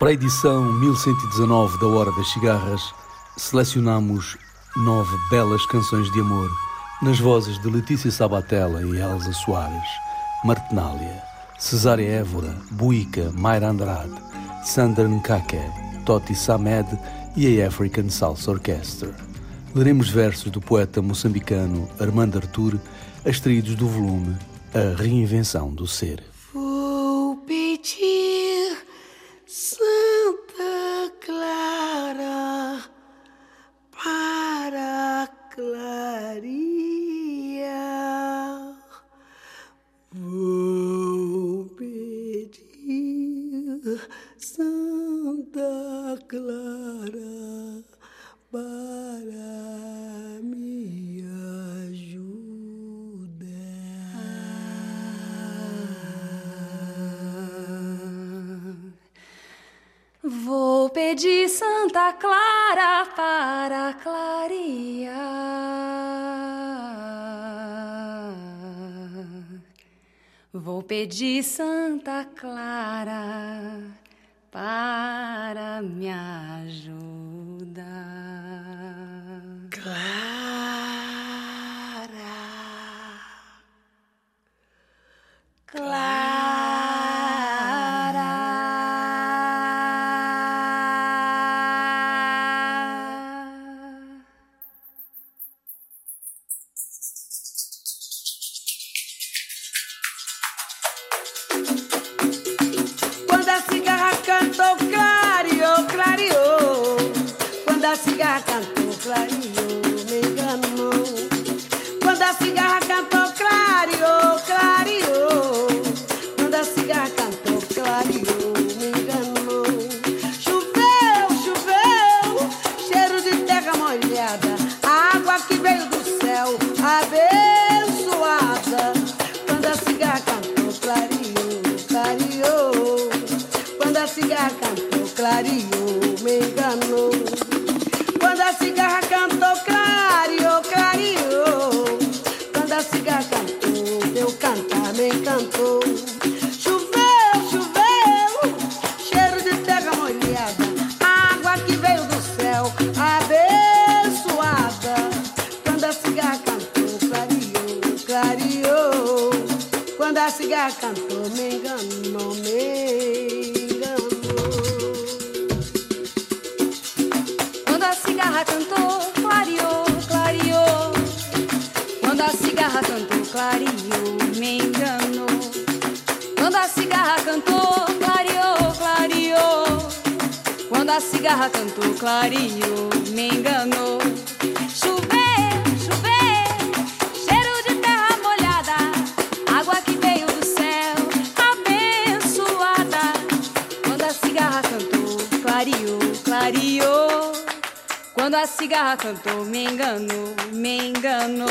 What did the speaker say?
Para a edição 1119 da Hora das Cigarras, selecionamos nove belas canções de amor nas vozes de Letícia Sabatella e Elsa Soares, Martinália, Cesária Évora, Buica, Mayra Andrade, Sandra Nkake, Toti Samed e a African Salsa Orchestra. Leremos versos do poeta moçambicano Armando Artur, extraídos do volume A Reinvenção do Ser. Vou pedir Santa Clara para clarear. Vou pedir Santa Clara para me ajudar. Clara. Clareou, me enganou. Quando a cigarra cantou, clareou, clareou. Quando a cigarra cantou, clareou, me enganou. Choveu, choveu, cheiro de terra molhada. A água que veio do céu, abençoada. Quando a cigarra cantou, clareou, clareou. Quando a cigarra cantou, clareou, me enganou. Me encantou. Choveu, choveu, cheiro de terra molhada. Água que veio do céu, abençoada. Quando a cigarra cantou, clareou, clareou. Quando a cigarra cantou, me enganou, cigarra cantou, clareou, me enganou. Quando a cigarra cantou, clareou, clareou. Quando a cigarra cantou, clareou, me enganou. Quando a cigarra cantou, me enganou, me enganou.